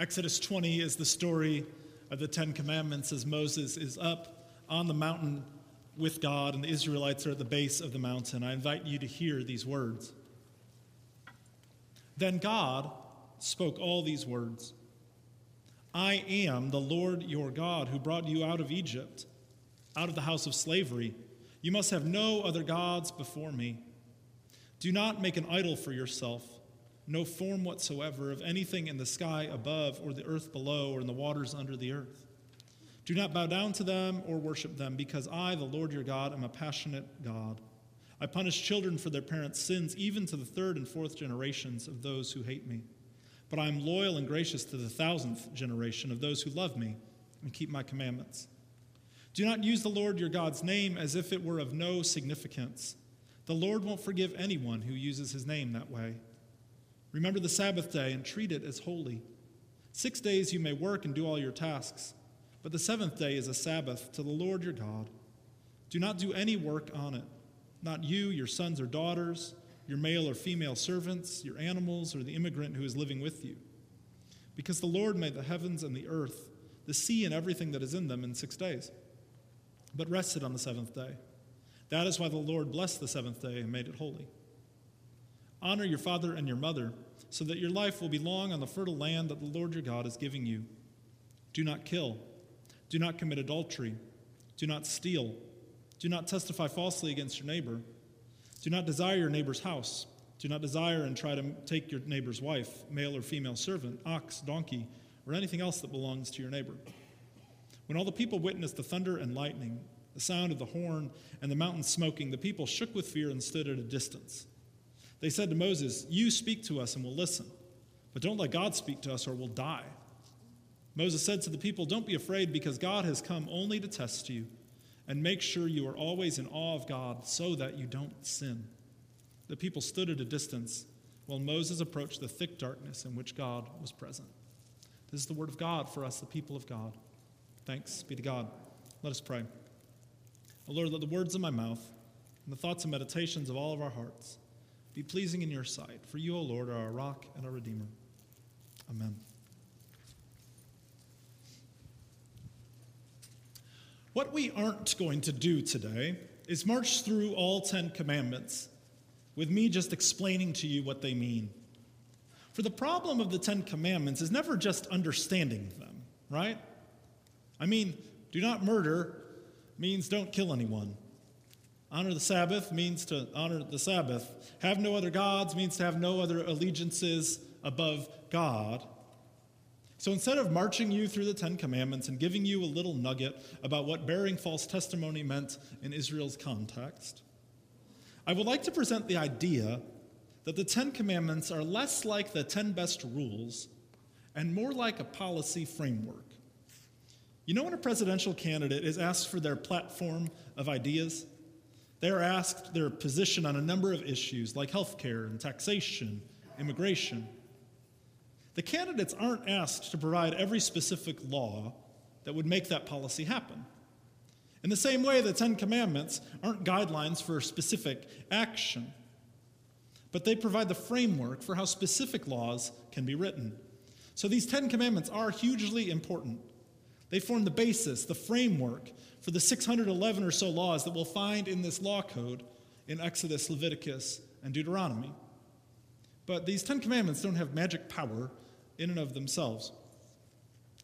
Exodus 20 is the story of the Ten Commandments as Moses is up on the mountain with God and the Israelites are at the base of the mountain. I invite you to hear these words. Then God spoke all these words I am the Lord your God who brought you out of Egypt, out of the house of slavery. You must have no other gods before me. Do not make an idol for yourself, no form whatsoever of anything in the sky above, or the earth below, or in the waters under the earth. Do not bow down to them or worship them, because I, the Lord your God, am a passionate God. I punish children for their parents' sins, even to the third and fourth generations of those who hate me. But I am loyal and gracious to the thousandth generation of those who love me and keep my commandments. Do not use the Lord your God's name as if it were of no significance. The Lord won't forgive anyone who uses his name that way. Remember the Sabbath day and treat it as holy. Six days you may work and do all your tasks, but the seventh day is a Sabbath to the Lord your God. Do not do any work on it, not you, your sons or daughters, your male or female servants, your animals, or the immigrant who is living with you. Because the Lord made the heavens and the earth, the sea and everything that is in them in six days, but rested on the seventh day. That is why the Lord blessed the seventh day and made it holy. Honor your father and your mother, so that your life will be long on the fertile land that the Lord your God is giving you. Do not kill. Do not commit adultery. Do not steal. Do not testify falsely against your neighbor. Do not desire your neighbor's house. Do not desire and try to take your neighbor's wife, male or female servant, ox, donkey, or anything else that belongs to your neighbor. When all the people witnessed the thunder and lightning, the sound of the horn, and the mountain smoking, the people shook with fear and stood at a distance. They said to Moses, You speak to us and we'll listen, but don't let God speak to us or we'll die. Moses said to the people, Don't be afraid because God has come only to test you and make sure you are always in awe of God so that you don't sin. The people stood at a distance while Moses approached the thick darkness in which God was present. This is the word of God for us, the people of God. Thanks be to God. Let us pray. O Lord, let the words of my mouth and the thoughts and meditations of all of our hearts be pleasing in your sight. For you, O Lord, are our rock and our redeemer. Amen. What we aren't going to do today is march through all Ten Commandments with me just explaining to you what they mean. For the problem of the Ten Commandments is never just understanding them, right? I mean, do not murder means don't kill anyone. Honor the Sabbath means to honor the Sabbath. Have no other gods means to have no other allegiances above God. So instead of marching you through the Ten Commandments and giving you a little nugget about what bearing false testimony meant in Israel's context, I would like to present the idea that the Ten Commandments are less like the Ten Best Rules and more like a policy framework. You know, when a presidential candidate is asked for their platform of ideas, they are asked their position on a number of issues like healthcare and taxation, immigration. The candidates aren't asked to provide every specific law that would make that policy happen. In the same way, the Ten Commandments aren't guidelines for specific action, but they provide the framework for how specific laws can be written. So these Ten Commandments are hugely important. They form the basis, the framework for the 611 or so laws that we'll find in this law code in Exodus, Leviticus, and Deuteronomy. But these Ten Commandments don't have magic power in and of themselves.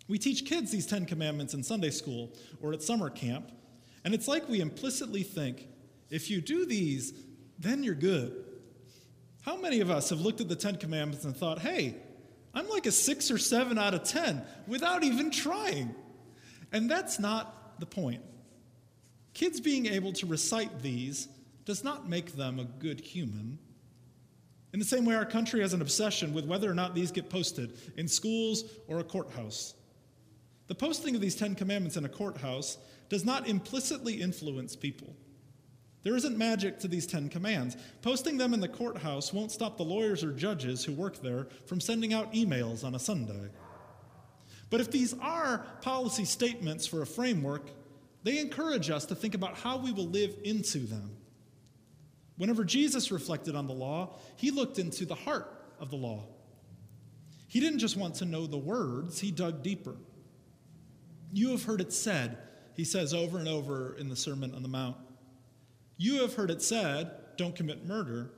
We teach kids these Ten Commandments in Sunday school or at summer camp, and it's like we implicitly think if you do these, then you're good. How many of us have looked at the Ten Commandments and thought, hey, I'm like a six or seven out of ten without even trying? And that's not the point. Kids being able to recite these does not make them a good human. In the same way, our country has an obsession with whether or not these get posted in schools or a courthouse. The posting of these Ten Commandments in a courthouse does not implicitly influence people. There isn't magic to these Ten Commands. Posting them in the courthouse won't stop the lawyers or judges who work there from sending out emails on a Sunday. But if these are policy statements for a framework, they encourage us to think about how we will live into them. Whenever Jesus reflected on the law, he looked into the heart of the law. He didn't just want to know the words, he dug deeper. You have heard it said, he says over and over in the Sermon on the Mount. You have heard it said, don't commit murder.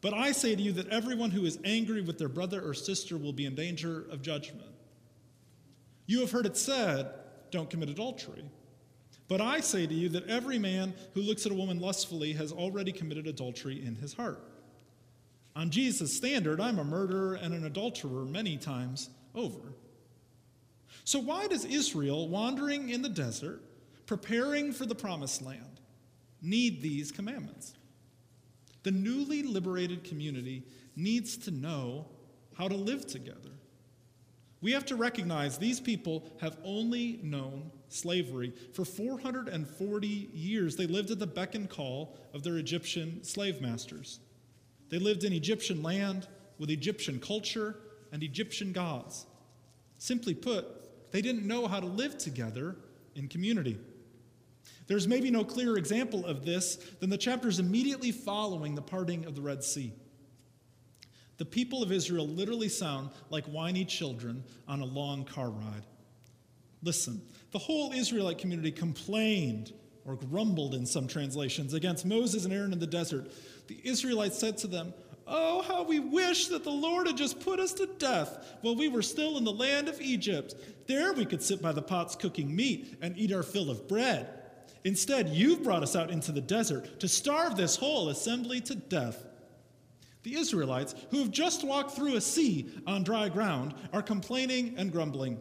But I say to you that everyone who is angry with their brother or sister will be in danger of judgment. You have heard it said, don't commit adultery. But I say to you that every man who looks at a woman lustfully has already committed adultery in his heart. On Jesus' standard, I'm a murderer and an adulterer many times over. So, why does Israel, wandering in the desert, preparing for the promised land, need these commandments? The newly liberated community needs to know how to live together. We have to recognize these people have only known slavery. For 440 years, they lived at the beck and call of their Egyptian slave masters. They lived in Egyptian land with Egyptian culture and Egyptian gods. Simply put, they didn't know how to live together in community. There's maybe no clearer example of this than the chapters immediately following the parting of the Red Sea. The people of Israel literally sound like whiny children on a long car ride. Listen, the whole Israelite community complained or grumbled in some translations against Moses and Aaron in the desert. The Israelites said to them, Oh, how we wish that the Lord had just put us to death while we were still in the land of Egypt. There we could sit by the pots cooking meat and eat our fill of bread. Instead, you've brought us out into the desert to starve this whole assembly to death. The Israelites, who have just walked through a sea on dry ground, are complaining and grumbling.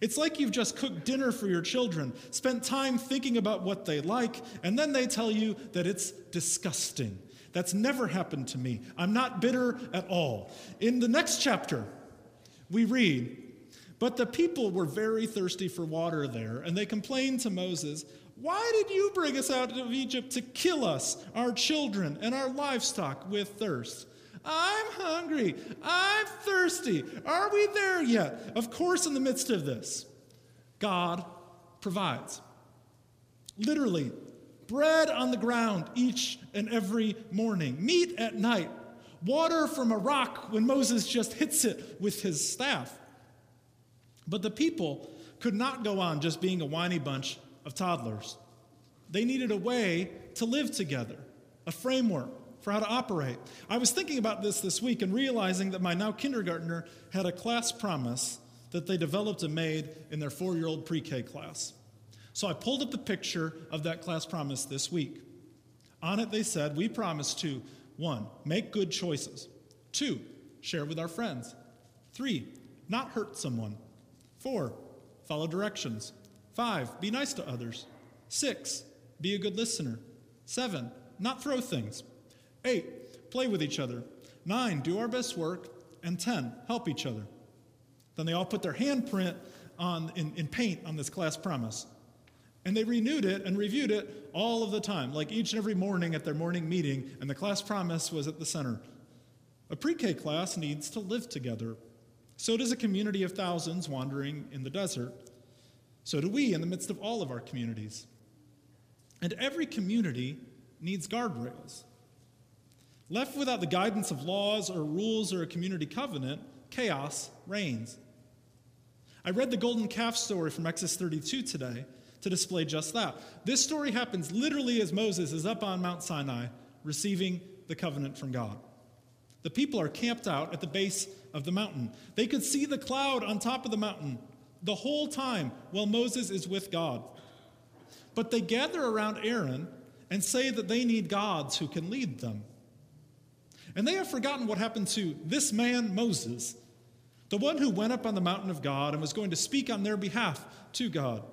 It's like you've just cooked dinner for your children, spent time thinking about what they like, and then they tell you that it's disgusting. That's never happened to me. I'm not bitter at all. In the next chapter, we read, But the people were very thirsty for water there, and they complained to Moses, why did you bring us out of Egypt to kill us, our children, and our livestock with thirst? I'm hungry. I'm thirsty. Are we there yet? Of course, in the midst of this, God provides. Literally, bread on the ground each and every morning, meat at night, water from a rock when Moses just hits it with his staff. But the people could not go on just being a whiny bunch of toddlers. They needed a way to live together, a framework for how to operate. I was thinking about this this week and realizing that my now kindergartner had a class promise that they developed and made in their four year old pre K class. So I pulled up the picture of that class promise this week. On it, they said, We promise to one, make good choices, two, share with our friends, three, not hurt someone, four, follow directions, Five, be nice to others. Six, be a good listener. Seven, not throw things. Eight, play with each other. Nine, do our best work. And ten, help each other. Then they all put their handprint on, in, in paint on this class promise. And they renewed it and reviewed it all of the time, like each and every morning at their morning meeting, and the class promise was at the center. A pre K class needs to live together. So does a community of thousands wandering in the desert. So do we in the midst of all of our communities. And every community needs guardrails. Left without the guidance of laws or rules or a community covenant, chaos reigns. I read the golden calf story from Exodus 32 today to display just that. This story happens literally as Moses is up on Mount Sinai receiving the covenant from God. The people are camped out at the base of the mountain. They could see the cloud on top of the mountain the whole time while Moses is with God. But they gather around Aaron and say that they need gods who can lead them. And they have forgotten what happened to this man, Moses, the one who went up on the mountain of God and was going to speak on their behalf to God.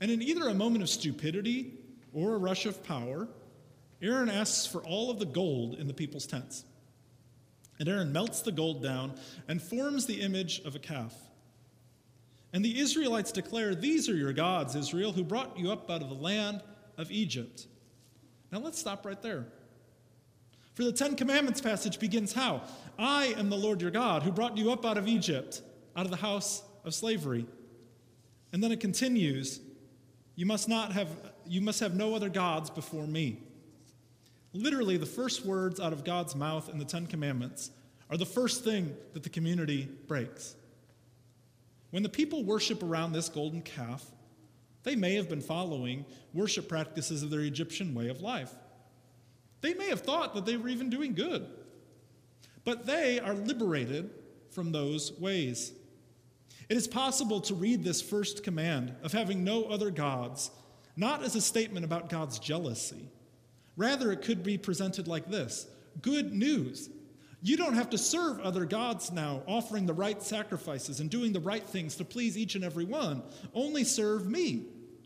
And in either a moment of stupidity or a rush of power, Aaron asks for all of the gold in the people's tents. And Aaron melts the gold down and forms the image of a calf. And the Israelites declare, These are your gods, Israel, who brought you up out of the land of Egypt. Now let's stop right there. For the Ten Commandments passage begins how? I am the Lord your God, who brought you up out of Egypt, out of the house of slavery. And then it continues, you must not have you must have no other gods before me. Literally, the first words out of God's mouth in the Ten Commandments are the first thing that the community breaks. When the people worship around this golden calf, they may have been following worship practices of their Egyptian way of life. They may have thought that they were even doing good. But they are liberated from those ways. It is possible to read this first command of having no other gods not as a statement about God's jealousy. Rather, it could be presented like this Good news. You don't have to serve other gods now, offering the right sacrifices and doing the right things to please each and every one. Only serve me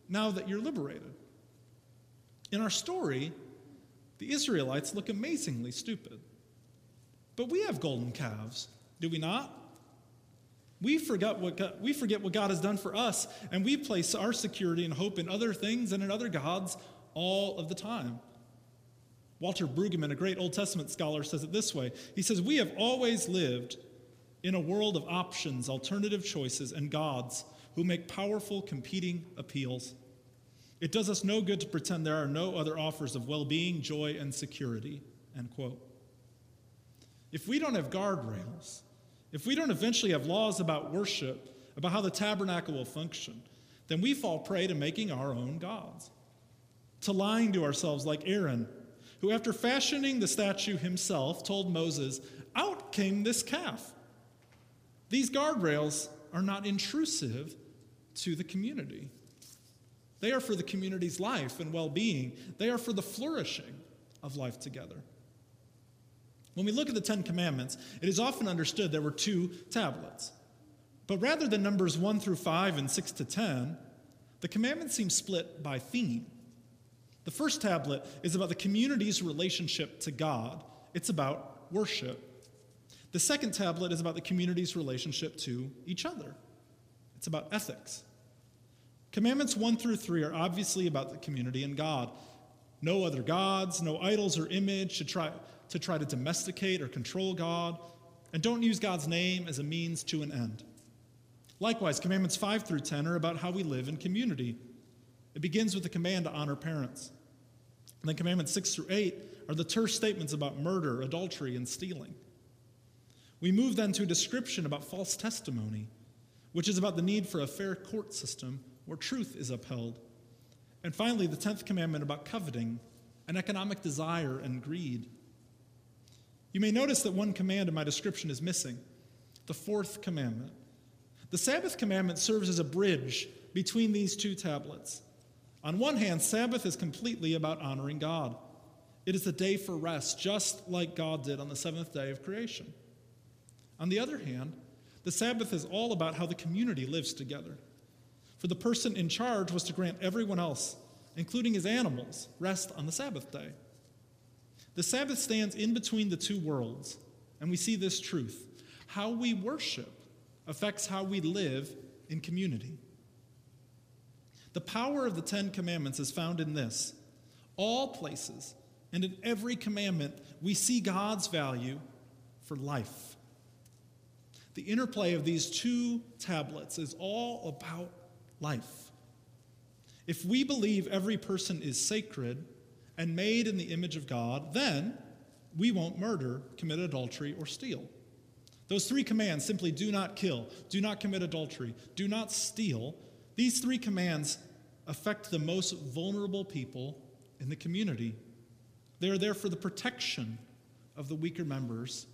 now that you're liberated. In our story, the Israelites look amazingly stupid. But we have golden calves, do we not? We forget, what God, we forget what God has done for us, and we place our security and hope in other things and in other gods all of the time. Walter Brueggemann, a great Old Testament scholar, says it this way He says, We have always lived in a world of options, alternative choices, and gods who make powerful competing appeals. It does us no good to pretend there are no other offers of well being, joy, and security. End quote. If we don't have guardrails, if we don't eventually have laws about worship, about how the tabernacle will function, then we fall prey to making our own gods, to lying to ourselves like Aaron, who, after fashioning the statue himself, told Moses, Out came this calf. These guardrails are not intrusive to the community. They are for the community's life and well being, they are for the flourishing of life together. When we look at the Ten Commandments, it is often understood there were two tablets. But rather than numbers 1 through 5 and 6 to 10, the commandments seem split by theme. The first tablet is about the community's relationship to God, it's about worship. The second tablet is about the community's relationship to each other, it's about ethics. Commandments 1 through 3 are obviously about the community and God. No other gods, no idols or image to try to try to domesticate or control God, and don't use God's name as a means to an end. Likewise, commandments 5 through 10 are about how we live in community. It begins with the command to honor parents. And then commandments 6 through 8 are the terse statements about murder, adultery, and stealing. We move then to a description about false testimony, which is about the need for a fair court system where truth is upheld. And finally, the 10th commandment about coveting, an economic desire and greed. You may notice that one command in my description is missing the fourth commandment. The Sabbath commandment serves as a bridge between these two tablets. On one hand, Sabbath is completely about honoring God. It is a day for rest, just like God did on the seventh day of creation. On the other hand, the Sabbath is all about how the community lives together. For the person in charge was to grant everyone else, including his animals, rest on the Sabbath day. The Sabbath stands in between the two worlds, and we see this truth. How we worship affects how we live in community. The power of the Ten Commandments is found in this all places and in every commandment, we see God's value for life. The interplay of these two tablets is all about life. If we believe every person is sacred, and made in the image of God, then we won't murder, commit adultery, or steal. Those three commands simply do not kill, do not commit adultery, do not steal. These three commands affect the most vulnerable people in the community. They are there for the protection of the weaker members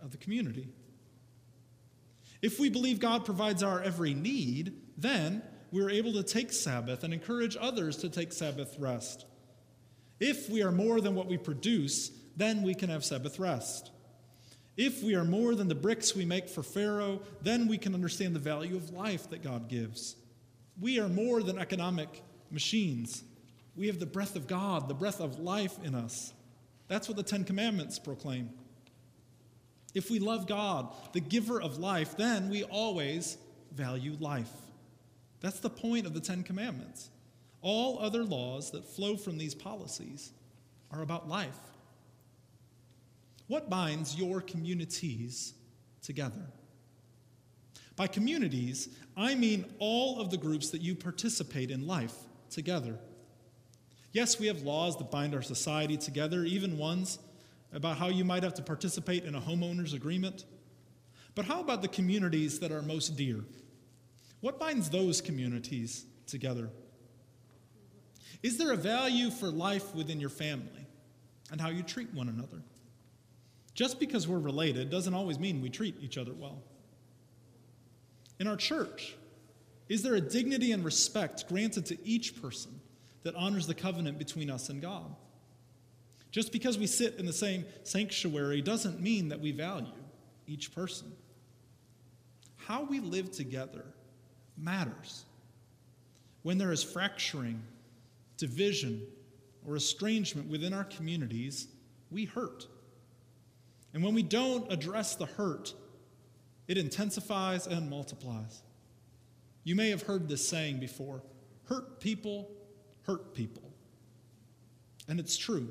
of the community. If we believe God provides our every need, then we are able to take Sabbath and encourage others to take Sabbath rest. If we are more than what we produce, then we can have Sabbath rest. If we are more than the bricks we make for Pharaoh, then we can understand the value of life that God gives. We are more than economic machines. We have the breath of God, the breath of life in us. That's what the Ten Commandments proclaim. If we love God, the giver of life, then we always value life. That's the point of the Ten Commandments. All other laws that flow from these policies are about life. What binds your communities together? By communities, I mean all of the groups that you participate in life together. Yes, we have laws that bind our society together, even ones about how you might have to participate in a homeowner's agreement. But how about the communities that are most dear? What binds those communities together? Is there a value for life within your family and how you treat one another? Just because we're related doesn't always mean we treat each other well. In our church, is there a dignity and respect granted to each person that honors the covenant between us and God? Just because we sit in the same sanctuary doesn't mean that we value each person. How we live together matters. When there is fracturing, division, or estrangement within our communities, we hurt. And when we don't address the hurt, it intensifies and multiplies. You may have heard this saying before hurt people hurt people. And it's true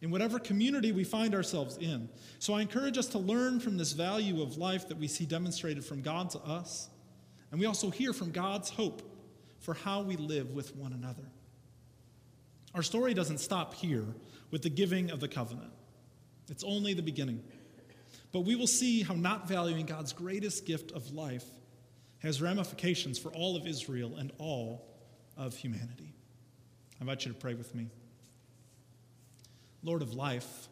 in whatever community we find ourselves in. So I encourage us to learn from this value of life that we see demonstrated from God to us. And we also hear from God's hope for how we live with one another. Our story doesn't stop here with the giving of the covenant, it's only the beginning. But we will see how not valuing God's greatest gift of life has ramifications for all of Israel and all of humanity. I invite you to pray with me. Lord of life,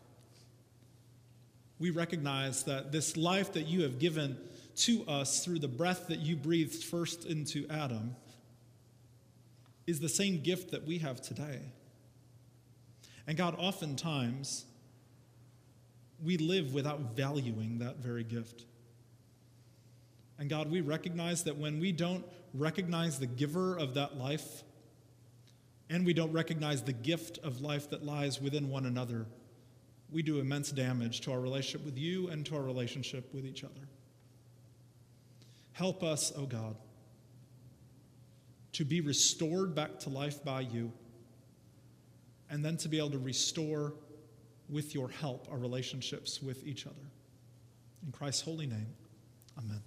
we recognize that this life that you have given to us through the breath that you breathed first into Adam is the same gift that we have today. And God, oftentimes, we live without valuing that very gift. And God, we recognize that when we don't recognize the giver of that life, and we don't recognize the gift of life that lies within one another, we do immense damage to our relationship with you and to our relationship with each other. Help us, O oh God, to be restored back to life by you, and then to be able to restore with your help our relationships with each other. In Christ's holy name, amen.